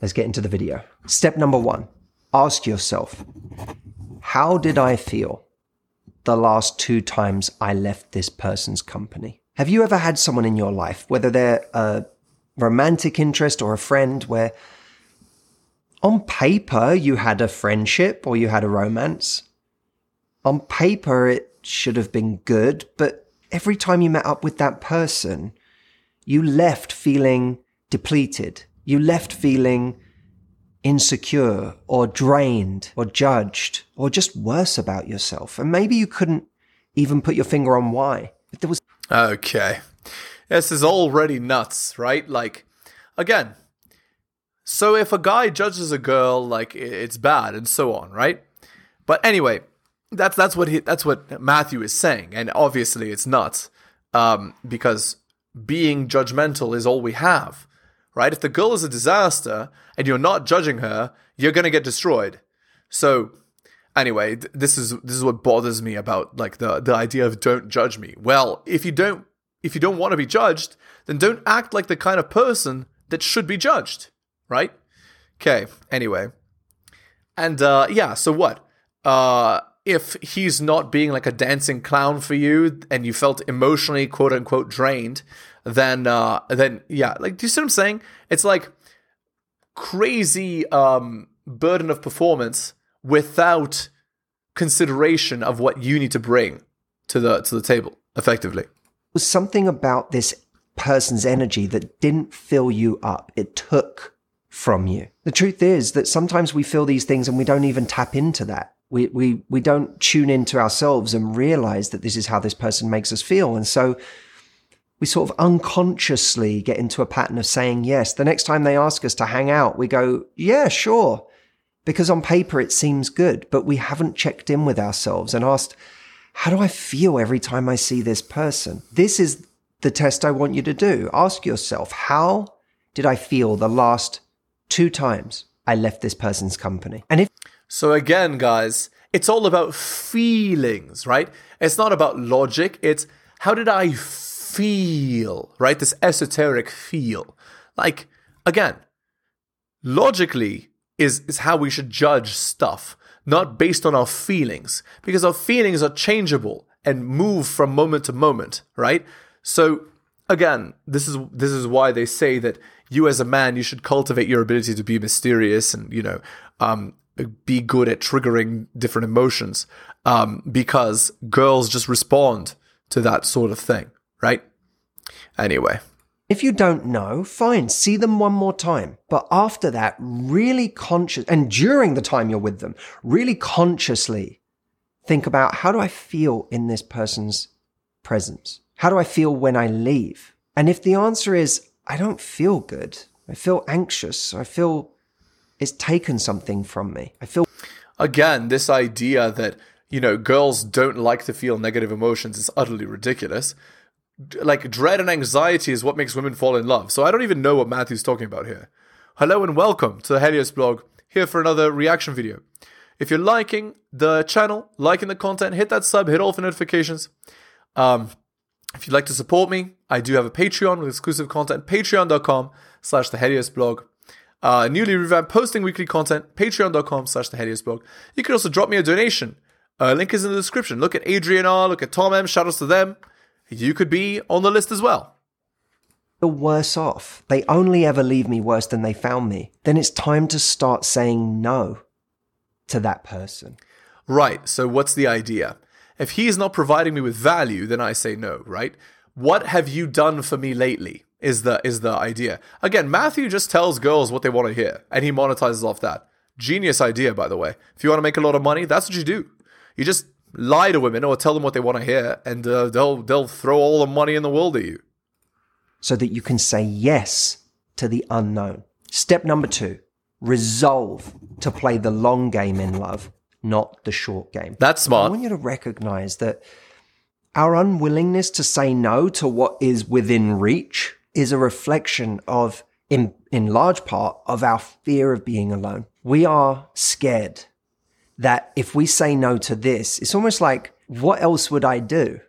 Let's get into the video. Step number one ask yourself, how did I feel the last two times I left this person's company? Have you ever had someone in your life, whether they're a romantic interest or a friend, where on paper you had a friendship or you had a romance? On paper, it should have been good, but every time you met up with that person, you left feeling depleted. You left feeling insecure or drained or judged or just worse about yourself. And maybe you couldn't even put your finger on why. But there was. Okay. This is already nuts, right? Like, again, so if a guy judges a girl, like, it's bad and so on, right? But anyway, that's that's what he, that's what Matthew is saying, and obviously it's nuts, um, because being judgmental is all we have right? If the girl is a disaster and you're not judging her, you're going to get destroyed. So anyway, th- this is this is what bothers me about like the the idea of don't judge me. Well, if you don't if you don't want to be judged, then don't act like the kind of person that should be judged, right? Okay, anyway. And uh yeah, so what? Uh if he's not being like a dancing clown for you and you felt emotionally quote unquote drained, then uh then yeah, like do you see what I'm saying? It's like crazy um burden of performance without consideration of what you need to bring to the to the table effectively. Was something about this person's energy that didn't fill you up. It took from you. The truth is that sometimes we feel these things and we don't even tap into that. We, we, we don't tune into ourselves and realize that this is how this person makes us feel. And so we sort of unconsciously get into a pattern of saying yes. The next time they ask us to hang out, we go, yeah, sure. Because on paper it seems good, but we haven't checked in with ourselves and asked, how do I feel every time I see this person? This is the test I want you to do. Ask yourself, how did I feel the last two times I left this person's company? And if So again, guys, it's all about feelings, right? It's not about logic. It's how did I feel, right? This esoteric feel. Like, again, logically is, is how we should judge stuff, not based on our feelings, because our feelings are changeable and move from moment to moment, right? So again, this is this is why they say that you as a man you should cultivate your ability to be mysterious and you know um, be good at triggering different emotions um, because girls just respond to that sort of thing, right? Anyway, If you don't know, fine, see them one more time. But after that, really conscious, and during the time you're with them, really consciously think about how do I feel in this person's presence? How do I feel when I leave? And if the answer is, I don't feel good, I feel anxious, I feel it's taken something from me, I feel again, this idea that you know girls don't like to feel negative emotions is utterly ridiculous. Like dread and anxiety is what makes women fall in love. So I don't even know what Matthew's talking about here. Hello and welcome to the Helios blog. Here for another reaction video. If you're liking the channel, liking the content, hit that sub, hit all the notifications. Um, if you'd like to support me, I do have a Patreon with exclusive content, patreon.com slash the Helios blog. Uh, newly revamped posting weekly content, patreon.com slash the Helios blog. You can also drop me a donation. Uh, link is in the description. Look at Adrian R, look at Tom M, shout outs to them. You could be on the list as well. The worse off. They only ever leave me worse than they found me. Then it's time to start saying no to that person. Right, so what's the idea? If he is not providing me with value, then I say no, right? What have you done for me lately? Is the is the idea. Again, Matthew just tells girls what they want to hear and he monetizes off that. Genius idea, by the way. If you want to make a lot of money, that's what you do. You just lie to women or tell them what they want to hear, and uh, they'll they'll throw all the money in the world at you. so that you can say yes to the unknown. Step number two resolve to play the long game in love, not the short game. That's smart. I want you to recognize that our unwillingness to say no to what is within reach is a reflection of, in, in large part, of our fear of being alone. We are scared that if we say no to this, it's almost like, what else would I do?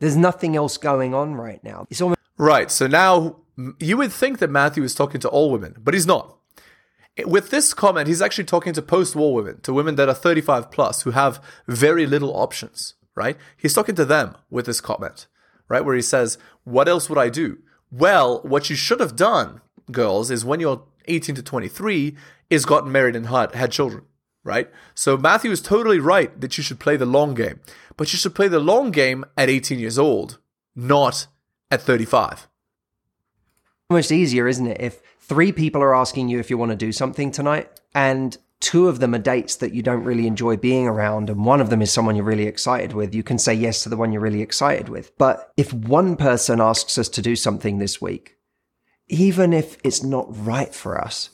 There's nothing else going on right now. It's almost Right. So now you would think that Matthew is talking to all women, but he's not. with this comment, he's actually talking to post wall women, to women that are 35 plus who have very little options, right? He's talking to them with this comment, right? Where he says, What else would I do? Well, what you should have done, girls, is when you're 18 to 23, is gotten married and had, had children, right? So Matthew is totally right that you should play the long game, but you should play the long game at 18 years old, not at 35. Much easier, isn't it? If three people are asking you if you want to do something tonight, and two of them are dates that you don't really enjoy being around, and one of them is someone you're really excited with, you can say yes to the one you're really excited with. But if one person asks us to do something this week, even if it's not right for us,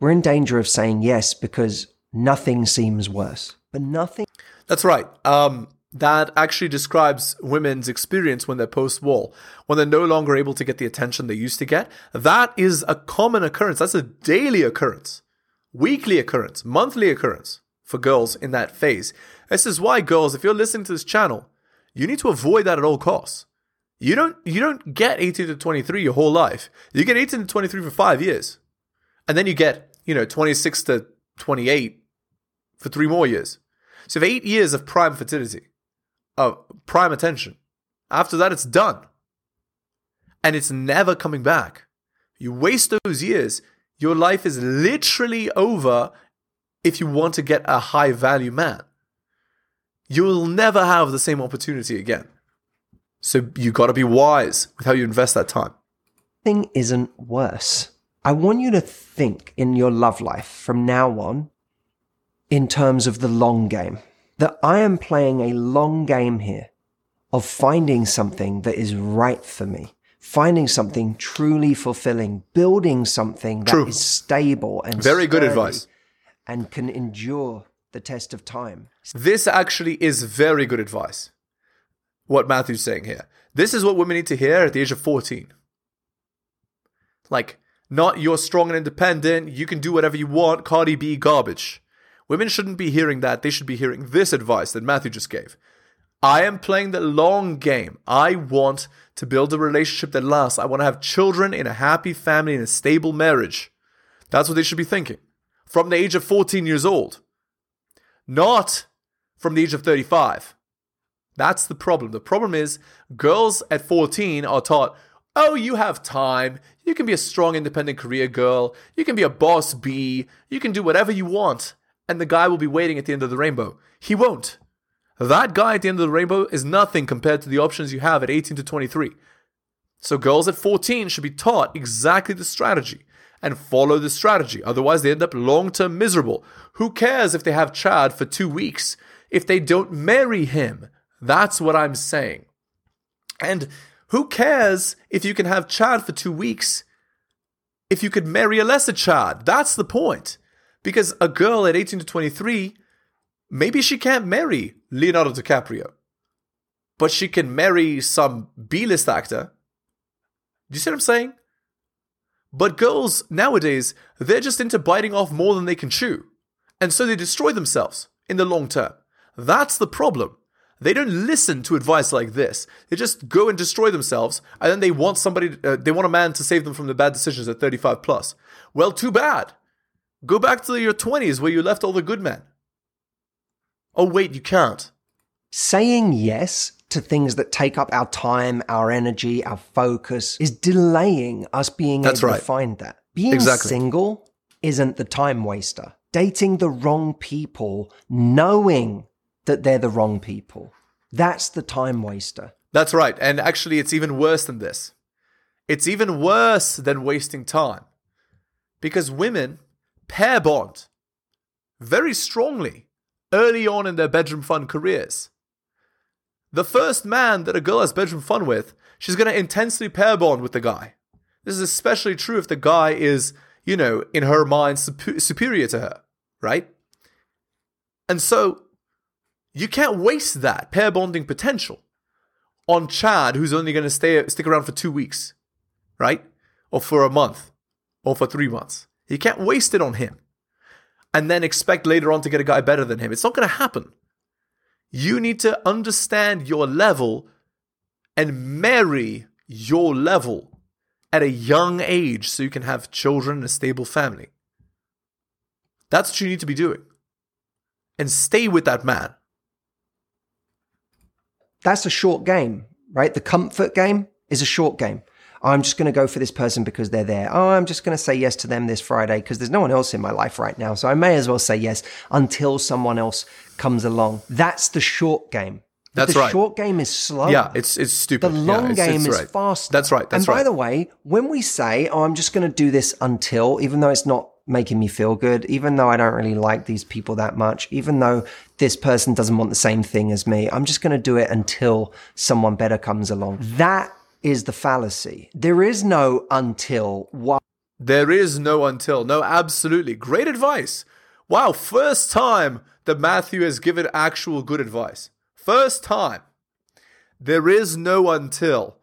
we're in danger of saying yes because nothing seems worse. But nothing. That's right. Um, that actually describes women's experience when they're post wall, when they're no longer able to get the attention they used to get. That is a common occurrence. That's a daily occurrence, weekly occurrence, monthly occurrence for girls in that phase. This is why, girls, if you're listening to this channel, you need to avoid that at all costs. You don't you don't get 18 to 23 your whole life. You get 18 to 23 for 5 years. And then you get, you know, 26 to 28 for 3 more years. So you have 8 years of prime fertility of prime attention. After that, it's done. And it's never coming back. You waste those years, your life is literally over if you want to get a high value man. You'll never have the same opportunity again. So you got to be wise with how you invest that time. Thing isn't worse. I want you to think in your love life from now on in terms of the long game that I am playing a long game here of finding something that is right for me, finding something truly fulfilling, building something that True. is stable and Very good advice. and can endure the test of time. This actually is very good advice. What Matthew's saying here. This is what women need to hear at the age of 14. Like, not you're strong and independent, you can do whatever you want, Cardi B garbage. Women shouldn't be hearing that. They should be hearing this advice that Matthew just gave. I am playing the long game. I want to build a relationship that lasts. I want to have children in a happy family, in a stable marriage. That's what they should be thinking. From the age of 14 years old. Not from the age of 35. That's the problem. The problem is girls at 14 are taught, oh, you have time. You can be a strong, independent career girl. You can be a boss bee. You can do whatever you want. And the guy will be waiting at the end of the rainbow. He won't. That guy at the end of the rainbow is nothing compared to the options you have at 18 to 23. So girls at 14 should be taught exactly the strategy and follow the strategy. Otherwise, they end up long term miserable. Who cares if they have Chad for two weeks if they don't marry him? That's what I'm saying. And who cares if you can have Chad for two weeks if you could marry a lesser Chad? That's the point. Because a girl at 18 to 23, maybe she can't marry Leonardo DiCaprio, but she can marry some B list actor. Do you see what I'm saying? But girls nowadays, they're just into biting off more than they can chew. And so they destroy themselves in the long term. That's the problem. They don't listen to advice like this. They just go and destroy themselves, and then they want somebody, uh, they want a man to save them from the bad decisions at 35 plus. Well, too bad. Go back to your 20s where you left all the good men. Oh, wait, you can't. Saying yes to things that take up our time, our energy, our focus is delaying us being That's able right. to find that. Being Exactly. single isn't the time waster. Dating the wrong people, knowing that they're the wrong people, that's the time waster. That's right. And actually, it's even worse than this. It's even worse than wasting time. Because women pair bond very strongly early on in their bedroom fun careers. The first man that a girl has bedroom fun with, she's going to intensely pair bond with the guy. This is especially true if the guy is, you know, in her mind supe- superior to her, right? And so you can't waste that pair bonding potential on Chad, who's only going to stay stick around for two weeks, right? Or for a month, or for three months. You can't waste it on him, and then expect later on to get a guy better than him. It's not going to happen. You need to understand your level and marry your level at a young age so you can have children and a stable family. That's what you need to be doing. And stay with that man. That's a short game, right? The comfort game is a short game. I'm just going to go for this person because they're there. Oh, I'm just going to say yes to them this Friday because there's no one else in my life right now. So I may as well say yes until someone else comes along. That's the short game. But That's the right. short game is slow. Yeah, it's it's stupid. The Yeah, long it's- game it's is right. fast. That's right. That's and by right. the way, when we say, "Oh, I'm just going to do this until," even though it's not making me feel good, even though I don't really like these people that much, even though this person doesn't want the same thing as me, I'm just going to do it until someone better comes along. That is the fallacy. There is no until. While There is no until. No, absolutely. Great advice. Wow, first time that Matthew has given actual good advice. First time. There is no until.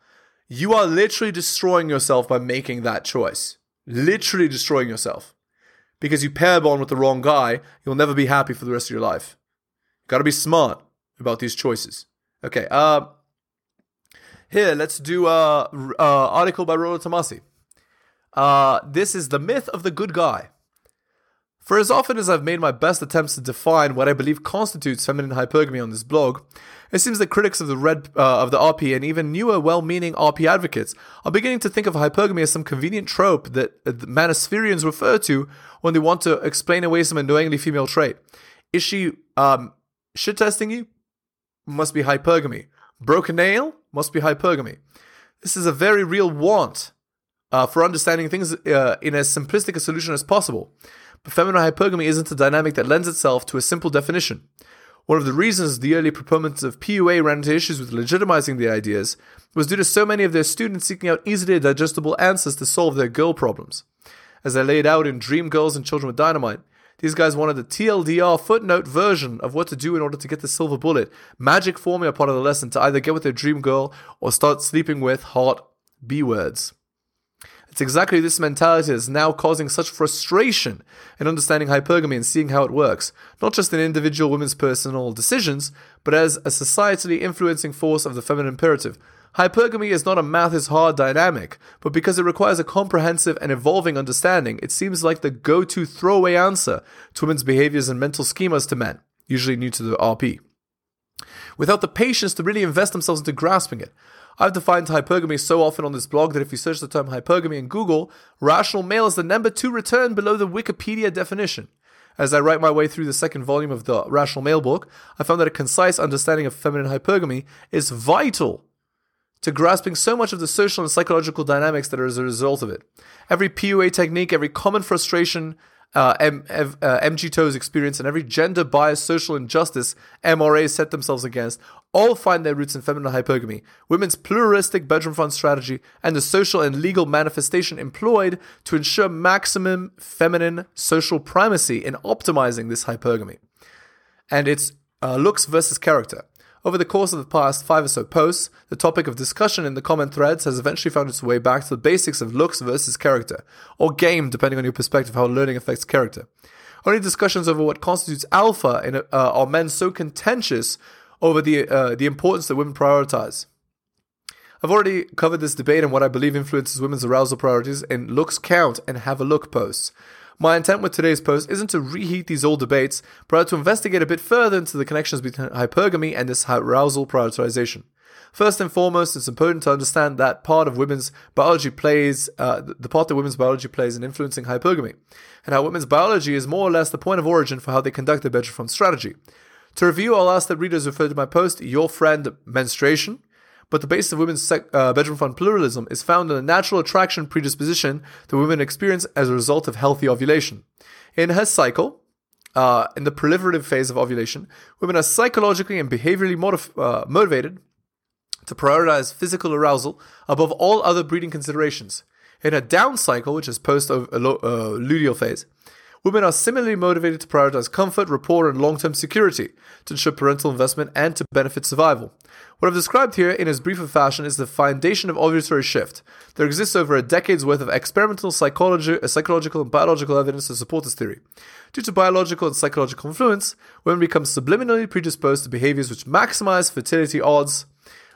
You are literally destroying yourself by making that choice. Literally destroying yourself. Because you pair bond with the wrong guy, you'll never be happy for the rest of your life. You gotta be smart about these choices. Okay, uh, here, let's do a uh, article by Rollo Tomasi. Uh, this is the myth of the good guy. For as often as I've made my best attempts to define what I believe constitutes feminine hypergamy on this blog, it seems that critics of the red uh, of the RP and even newer, well-meaning RP advocates are beginning to think of hypergamy as some convenient trope that uh, Manospherians refer to when they want to explain away some annoyingly female trait. Is she um, shit testing you? Must be hypergamy. Broken nail? Must be hypergamy. This is a very real want uh, for understanding things uh, in as simplistic a solution as possible. But feminine hypergamy isn't a dynamic that lends itself to a simple definition. One of the reasons the early proponents of PUA ran into issues with legitimizing the ideas was due to so many of their students seeking out easily digestible answers to solve their girl problems. As I laid out in Dream Girls and Children with Dynamite, these guys wanted a TLDR footnote version of what to do in order to get the silver bullet, magic formula part of the lesson to either get with their dream girl or start sleeping with hot B words. It's exactly this mentality that's now causing such frustration in understanding hypergamy and seeing how it works, not just in individual women's personal decisions, but as a societally influencing force of the feminine imperative. Hypergamy is not a math is hard dynamic, but because it requires a comprehensive and evolving understanding, it seems like the go to throwaway answer to women's behaviors and mental schemas to men, usually new to the RP. Without the patience to really invest themselves into grasping it, I've defined hypergamy so often on this blog that if you search the term hypergamy in Google, rational male is the number two return below the Wikipedia definition. As I write my way through the second volume of the Rational Male book, I found that a concise understanding of feminine hypergamy is vital to grasping so much of the social and psychological dynamics that are as a result of it. Every PUA technique, every common frustration uh, uh, MGTOWs experience, and every gender biased social injustice MRAs set themselves against all find their roots in feminine hypergamy, women's pluralistic bedroom fund strategy, and the social and legal manifestation employed to ensure maximum feminine social primacy in optimizing this hypergamy. And it's uh, looks versus character. Over the course of the past five or so posts, the topic of discussion in the comment threads has eventually found its way back to the basics of looks versus character, or game, depending on your perspective how learning affects character. Only discussions over what constitutes alpha in, uh, are men so contentious over the uh, the importance that women prioritize. I've already covered this debate and what I believe influences women's arousal priorities in looks count and have a look posts. My intent with today's post isn't to reheat these old debates, but to investigate a bit further into the connections between hypergamy and this arousal prioritization. First and foremost, it's important to understand that part of women's biology plays, uh, the part that women's biology plays in influencing hypergamy, and how women's biology is more or less the point of origin for how they conduct their bedroom strategy. To review, I'll ask that readers refer to my post, Your Friend Menstruation, but the basis of women's sec- uh, bedroom fund pluralism is found in the natural attraction predisposition that women experience as a result of healthy ovulation. In her cycle, uh, in the proliferative phase of ovulation, women are psychologically and behaviorally motiv- uh, motivated to prioritize physical arousal above all other breeding considerations. In a down cycle, which is post uh, luteal phase, women are similarly motivated to prioritize comfort, rapport, and long term security to ensure parental investment and to benefit survival. What I've described here in as brief a fashion is the foundation of ovulatory shift. There exists over a decade's worth of experimental psychology, uh, psychological and biological evidence to support this theory. Due to biological and psychological influence, women become subliminally predisposed to behaviors which maximize fertility odds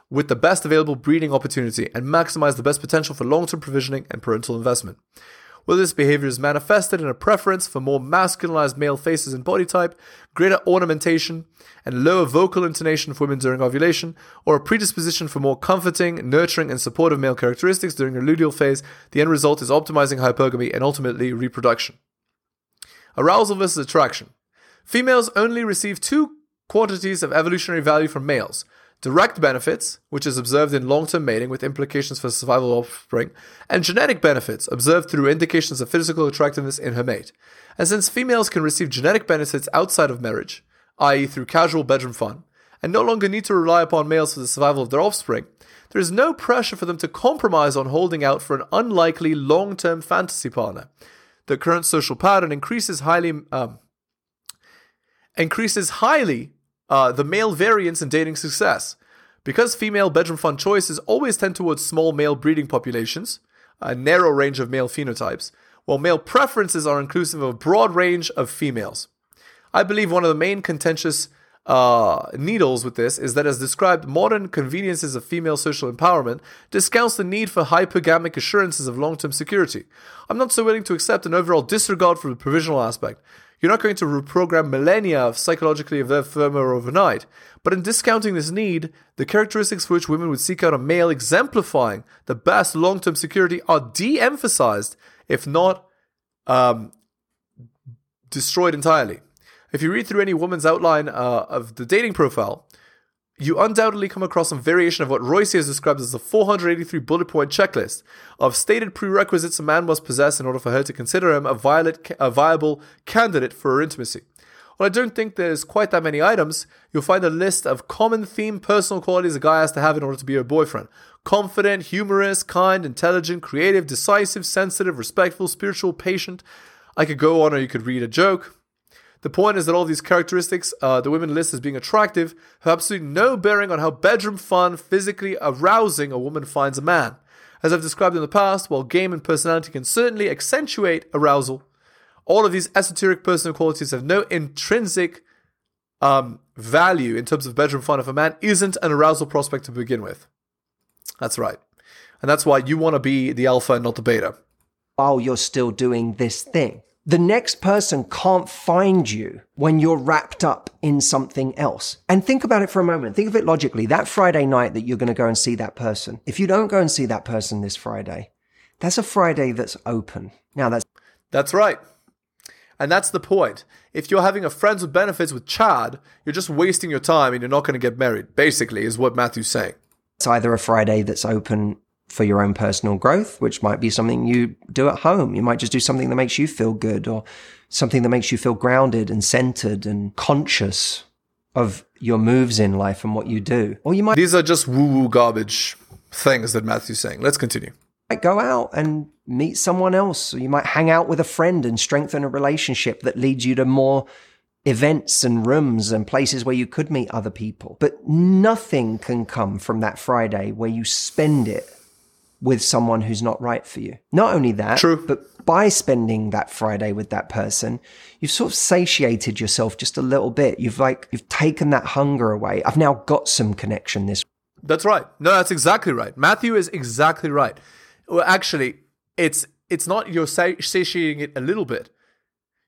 with the best available breeding opportunity and maximize the best potential for long term provisioning and parental investment. Whether this behavior is manifested in a preference for more masculinized male faces and body type, greater ornamentation, and lower vocal intonation for women during ovulation, or a predisposition for more comforting, nurturing, and supportive male characteristics during the luteal phase, the end result is optimizing hypergamy and ultimately reproduction. Arousal versus attraction. Females only receive two quantities of evolutionary value from males direct benefits, which is observed in long term mating with implications for survival of offspring, and genetic benefits, observed through indications of physical attractiveness in her mate. And since females can receive genetic benefits outside of marriage, i.e., through casual bedroom fun, and no longer need to rely upon males for the survival of their offspring, there is no pressure for them to compromise on holding out for an unlikely long term fantasy partner. The current social pattern increases highly. Um, increases highly uh, the male variance in dating success. Because female bedroom fun choices always tend towards small male breeding populations, a narrow range of male phenotypes, while male preferences are inclusive of a broad range of females. I believe one of the main contentious uh, needles with this is that, as described, modern conveniences of female social empowerment discounts the need for hypergamic assurances of long term security. I'm not so willing to accept an overall disregard for the provisional aspect. You're not going to reprogram millennia of psychologically of their firmware overnight. But in discounting this need, the characteristics for which women would seek out a male exemplifying the best long term security are de emphasized, if not um, destroyed entirely. If you read through any woman's outline uh, of the dating profile, you undoubtedly come across some variation of what Royce has described as the 483 bullet point checklist of stated prerequisites a man must possess in order for her to consider him a, violet, a viable candidate for her intimacy. While I don't think there's quite that many items, you'll find a list of common theme personal qualities a guy has to have in order to be your boyfriend. Confident, humorous, kind, intelligent, creative, decisive, sensitive, respectful, spiritual, patient. I could go on or you could read a joke. The point is that all these characteristics uh, the women list as being attractive have absolutely no bearing on how bedroom fun, physically arousing a woman finds a man. As I've described in the past, while game and personality can certainly accentuate arousal, all of these esoteric personal qualities have no intrinsic um, value in terms of bedroom fun if a man isn't an arousal prospect to begin with. That's right. And that's why you want to be the alpha and not the beta. While you're still doing this thing the next person can't find you when you're wrapped up in something else. And think about it for a moment. Think of it logically. That Friday night that you're going to go and see that person. If you don't go and see that person this Friday, that's a Friday that's open. Now that's That's right. And that's the point. If you're having a friends with benefits with Chad, you're just wasting your time and you're not going to get married. Basically, is what Matthew's saying. It's either a Friday that's open for your own personal growth, which might be something you do at home. You might just do something that makes you feel good or something that makes you feel grounded and centered and conscious of your moves in life and what you do. Or you might These are just woo-woo garbage things that Matthew's saying. Let's continue. Might go out and meet someone else, or you might hang out with a friend and strengthen a relationship that leads you to more events and rooms and places where you could meet other people. But nothing can come from that Friday where you spend it with someone who's not right for you. Not only that, True. but by spending that Friday with that person, you've sort of satiated yourself just a little bit. You've like, you've taken that hunger away. I've now got some connection this. That's right. No, that's exactly right. Matthew is exactly right. Well, actually, it's it's not you're satiating it a little bit.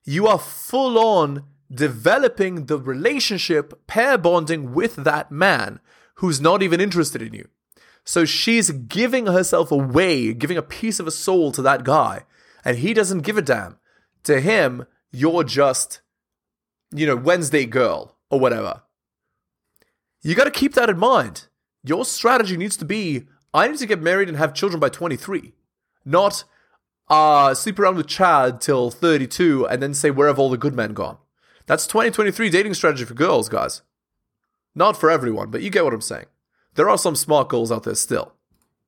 You are full on developing the relationship, pair bonding with that man who's not even interested in you. So she's giving herself away, giving a piece of a soul to that guy, and he doesn't give a damn. To him, you're just, you know, Wednesday girl or whatever. You got to keep that in mind. Your strategy needs to be I need to get married and have children by 23, not uh, sleep around with Chad till 32 and then say, Where have all the good men gone? That's 2023 dating strategy for girls, guys. Not for everyone, but you get what I'm saying there are some smart goals out there still.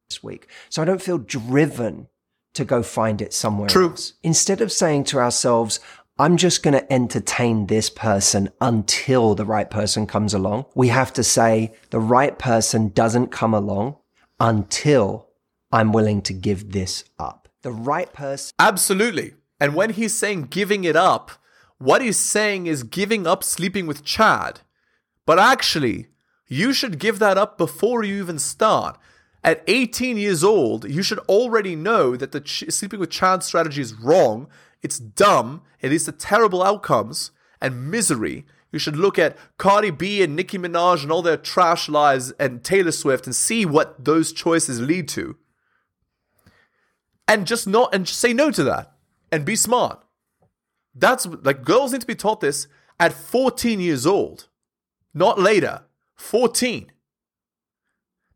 This week. So I don't feel driven to go find it somewhere True. else. Instead of saying to ourselves, I'm just going to entertain this person until the right person comes along. We have to say the right person doesn't come along until I'm willing to give this up. The right person. Absolutely. And when he's saying giving it up, what he's saying is giving up sleeping with Chad. But actually, you should give that up before you even start. At 18 years old, you should already know that the ch- sleeping with Chad strategy is wrong. It's dumb. It leads to terrible outcomes and misery. You should look at Cardi B and Nicki Minaj and all their trash lives and Taylor Swift and see what those choices lead to. And just not and just say no to that and be smart. That's like girls need to be taught this at 14 years old, not later. 14.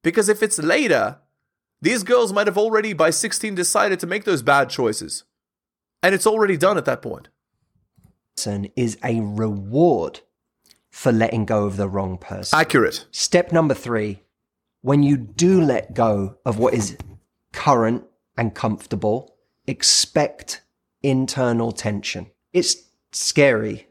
Because if it's later, these girls might have already by 16 decided to make those bad choices. And it's already done at that point. Is a reward for letting go of the wrong person. Accurate. Step number three when you do let go of what is current and comfortable, expect internal tension. It's scary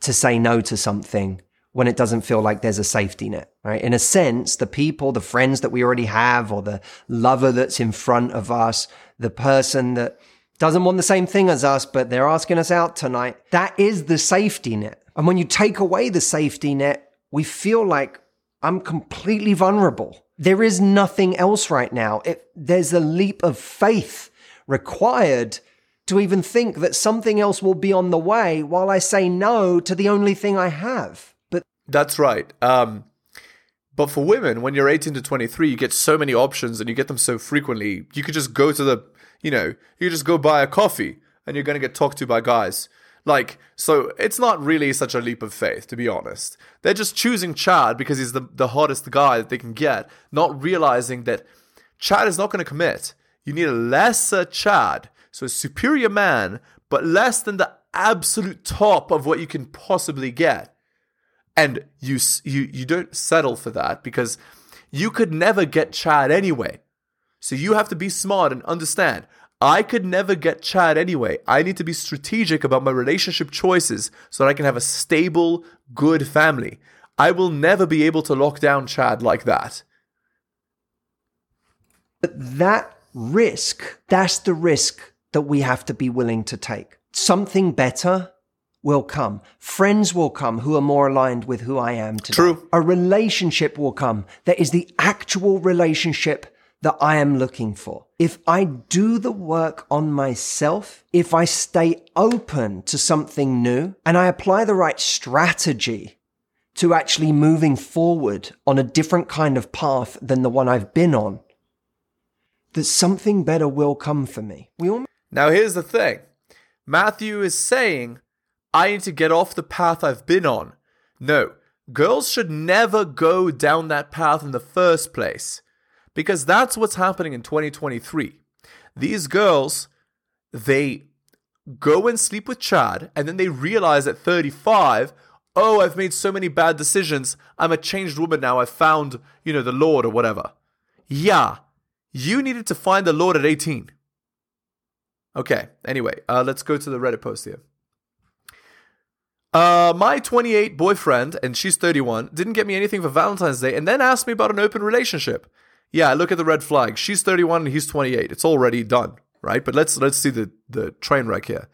to say no to something when it doesn't feel like there's a safety net, right? In a sense, the people, the friends that we already have, or the lover that's in front of us, the person that doesn't want the same thing as us, but they're asking us out tonight, that is the safety net. And when you take away the safety net, we feel like I'm completely vulnerable. There is nothing else right now. It, there's a leap of faith required to even think that something else will be on the way while I say no to the only thing I have. That's right. Um, but for women, when you're 18 to 23, you get so many options and you get them so frequently. You could just go to the, you know, you just go buy a coffee and you're going to get talked to by guys. Like, so it's not really such a leap of faith, to be honest. They're just choosing Chad because he's the, the hottest guy that they can get, not realizing that Chad is not going to commit. You need a lesser Chad so a superior man, but less than the absolute top of what you can possibly get. And you you you don't settle for that because you could never get Chad anyway. So you have to be smart and understand. I could never get Chad anyway. I need to be strategic about my relationship choices so that I can have a stable, good family. I will never be able to lock down Chad like that. But that risk, that's the risk that we have to be willing to take. Something better will come. Friends will come who are more aligned with who I am today. True. A relationship will come that is the actual relationship that I am looking for. If I do the work on myself, if I stay open to something new and I apply the right strategy to actually moving forward on a different kind of path than the one I've been on, that something better will come for me. We all now, here's the thing Matthew is saying, I need to get off the path I've been on. No, girls should never go down that path in the first place because that's what's happening in 2023. These girls, they go and sleep with Chad and then they realize at 35, oh, I've made so many bad decisions. I'm a changed woman now. I've found, you know, the Lord or whatever. Yeah, you needed to find the Lord at 18. Okay, anyway, uh, let's go to the Reddit post here. Uh, my 28 boyfriend, and she's 31, didn't get me anything for Valentine's Day and then asked me about an open relationship. Yeah, look at the red flag. She's 31 and he's 28. It's already done, right? But let's let's see the, the train wreck here.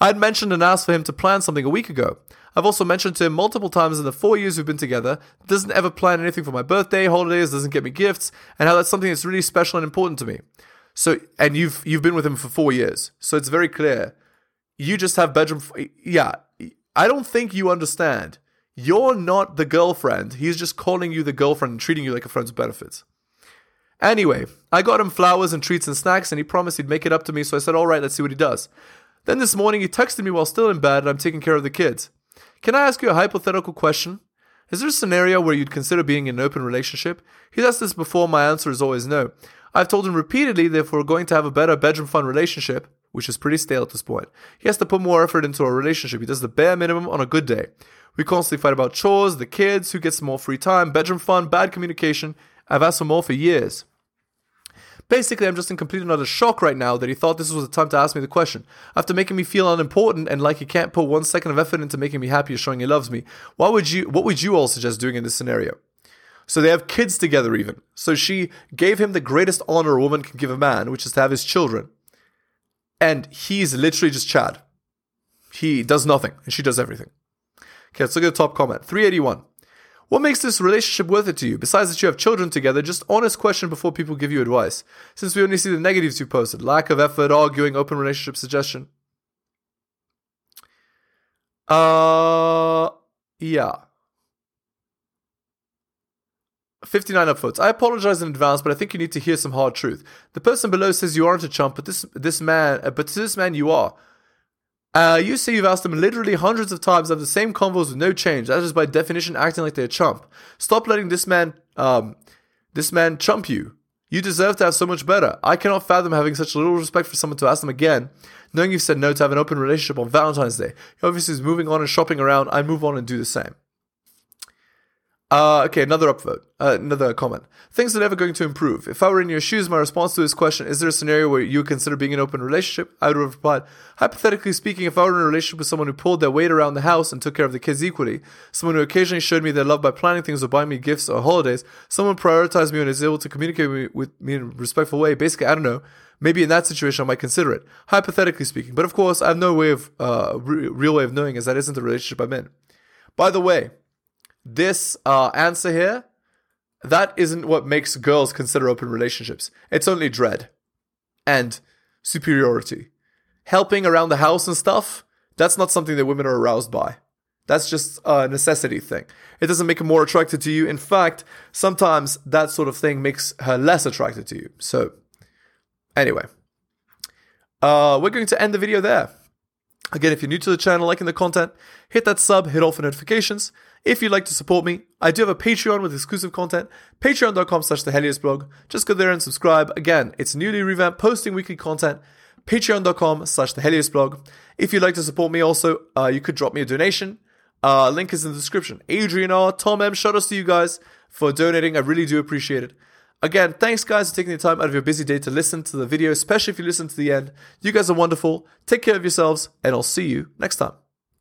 I had mentioned and asked for him to plan something a week ago. I've also mentioned to him multiple times in the four years we've been together, doesn't ever plan anything for my birthday, holidays, doesn't get me gifts, and how that's something that's really special and important to me. So and you've you've been with him for 4 years. So it's very clear. You just have bedroom f- yeah, I don't think you understand. You're not the girlfriend. He's just calling you the girlfriend and treating you like a friend with benefits. Anyway, I got him flowers and treats and snacks, and he promised he'd make it up to me, so I said, Alright, let's see what he does. Then this morning, he texted me while still in bed, and I'm taking care of the kids. Can I ask you a hypothetical question? Is there a scenario where you'd consider being in an open relationship? He's asked this before, my answer is always no. I've told him repeatedly that if we're going to have a better bedroom fun relationship, which is pretty stale at this point, he has to put more effort into our relationship. He does the bare minimum on a good day. We constantly fight about chores, the kids, who gets more free time, bedroom fun, bad communication. I've asked for more for years. Basically, I'm just in complete and utter shock right now that he thought this was the time to ask me the question. After making me feel unimportant and like he can't put one second of effort into making me happy or showing he loves me, what would you what would you all suggest doing in this scenario? So they have kids together, even. So she gave him the greatest honor a woman can give a man, which is to have his children. And he's literally just Chad. He does nothing, and she does everything. Okay, let's look at the top comment. 381. What makes this relationship worth it to you? Besides that you have children together, just honest question before people give you advice. Since we only see the negatives you posted lack of effort, arguing, open relationship suggestion. Uh, yeah. 59 upvotes. I apologize in advance, but I think you need to hear some hard truth. The person below says you aren't a chump, but this this man, uh, but to this man you are. Uh, you say you've asked them literally hundreds of times have the same convos with no change. That is by definition acting like they're a chump. Stop letting this man, um, this man chump you. You deserve to have so much better. I cannot fathom having such little respect for someone to ask them again, knowing you've said no to have an open relationship on Valentine's Day. He obviously is moving on and shopping around. I move on and do the same. Uh, okay, another upvote, uh, another comment. Things are never going to improve. If I were in your shoes, my response to this question, is there a scenario where you consider being in an open relationship? I would have replied, hypothetically speaking, if I were in a relationship with someone who pulled their weight around the house and took care of the kids equally, someone who occasionally showed me their love by planning things or buying me gifts or holidays, someone prioritized me and is able to communicate with me in a respectful way, basically, I don't know, maybe in that situation I might consider it, hypothetically speaking. But of course, I have no way of, uh, re- real way of knowing as that isn't the relationship I'm in. By the way, this uh, answer here, that isn't what makes girls consider open relationships. It's only dread and superiority. Helping around the house and stuff, that's not something that women are aroused by. That's just a necessity thing. It doesn't make her more attracted to you. In fact, sometimes that sort of thing makes her less attracted to you. So, anyway, uh, we're going to end the video there. Again, if you're new to the channel, liking the content, hit that sub, hit all for notifications. If you'd like to support me, I do have a Patreon with exclusive content, patreon.com slash the Helios blog. Just go there and subscribe. Again, it's newly revamped, posting weekly content, patreon.com slash the Helios blog. If you'd like to support me also, uh, you could drop me a donation. Uh, link is in the description. Adrian R, Tom M, shout outs to you guys for donating. I really do appreciate it. Again, thanks guys for taking the time out of your busy day to listen to the video, especially if you listen to the end. You guys are wonderful. Take care of yourselves, and I'll see you next time.